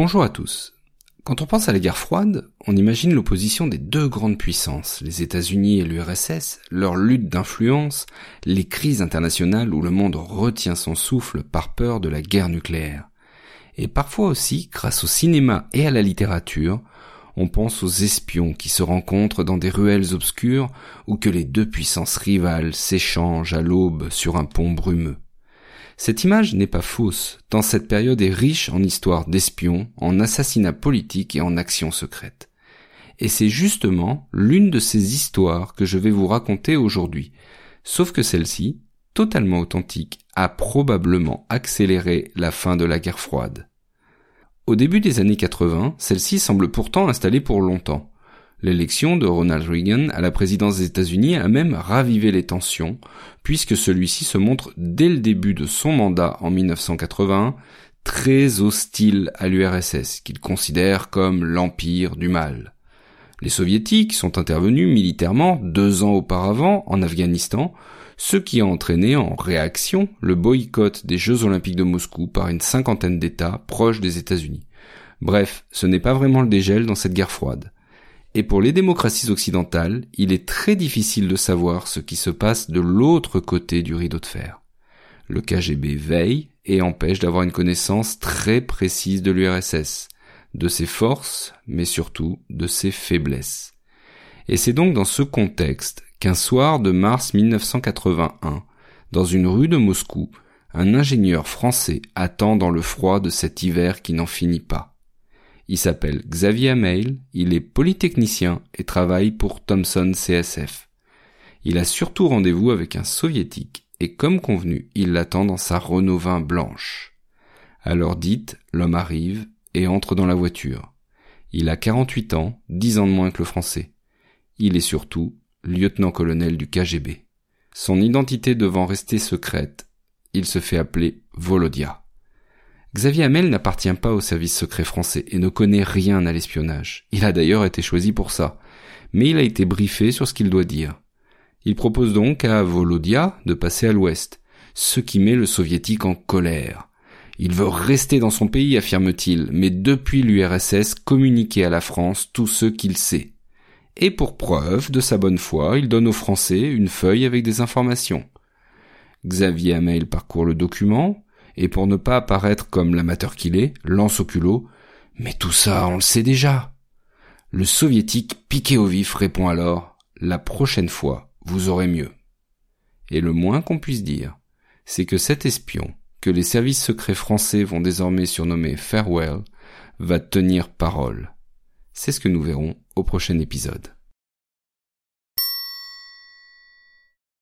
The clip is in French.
Bonjour à tous. Quand on pense à la guerre froide, on imagine l'opposition des deux grandes puissances, les États-Unis et l'URSS, leur lutte d'influence, les crises internationales où le monde retient son souffle par peur de la guerre nucléaire. Et parfois aussi, grâce au cinéma et à la littérature, on pense aux espions qui se rencontrent dans des ruelles obscures ou que les deux puissances rivales s'échangent à l'aube sur un pont brumeux. Cette image n'est pas fausse, tant cette période est riche en histoires d'espions, en assassinats politiques et en actions secrètes. Et c'est justement l'une de ces histoires que je vais vous raconter aujourd'hui, sauf que celle-ci, totalement authentique, a probablement accéléré la fin de la guerre froide. Au début des années 80, celle-ci semble pourtant installée pour longtemps. L'élection de Ronald Reagan à la présidence des États-Unis a même ravivé les tensions, puisque celui-ci se montre dès le début de son mandat en 1981 très hostile à l'URSS, qu'il considère comme l'empire du mal. Les soviétiques sont intervenus militairement deux ans auparavant en Afghanistan, ce qui a entraîné en réaction le boycott des Jeux olympiques de Moscou par une cinquantaine d'États proches des États-Unis. Bref, ce n'est pas vraiment le dégel dans cette guerre froide. Et pour les démocraties occidentales, il est très difficile de savoir ce qui se passe de l'autre côté du rideau de fer. Le KGB veille et empêche d'avoir une connaissance très précise de l'URSS, de ses forces, mais surtout de ses faiblesses. Et c'est donc dans ce contexte qu'un soir de mars 1981, dans une rue de Moscou, un ingénieur français attend dans le froid de cet hiver qui n'en finit pas. Il s'appelle Xavier Mail, il est polytechnicien et travaille pour Thomson CSF. Il a surtout rendez-vous avec un soviétique et comme convenu, il l'attend dans sa Renault 20 blanche. Alors dite, l'homme arrive et entre dans la voiture. Il a 48 ans, 10 ans de moins que le français. Il est surtout lieutenant-colonel du KGB. Son identité devant rester secrète, il se fait appeler Volodia. Xavier Hamel n'appartient pas au service secret français et ne connaît rien à l'espionnage. Il a d'ailleurs été choisi pour ça. Mais il a été briefé sur ce qu'il doit dire. Il propose donc à Volodia de passer à l'ouest, ce qui met le soviétique en colère. Il veut rester dans son pays, affirme-t-il, mais depuis l'URSS communiquer à la France tout ce qu'il sait. Et pour preuve de sa bonne foi, il donne aux Français une feuille avec des informations. Xavier Hamel parcourt le document, et pour ne pas apparaître comme l'amateur qu'il est, lance au culot Mais tout ça, on le sait déjà. Le soviétique piqué au vif répond alors La prochaine fois, vous aurez mieux. Et le moins qu'on puisse dire, c'est que cet espion, que les services secrets français vont désormais surnommer Farewell, va tenir parole. C'est ce que nous verrons au prochain épisode.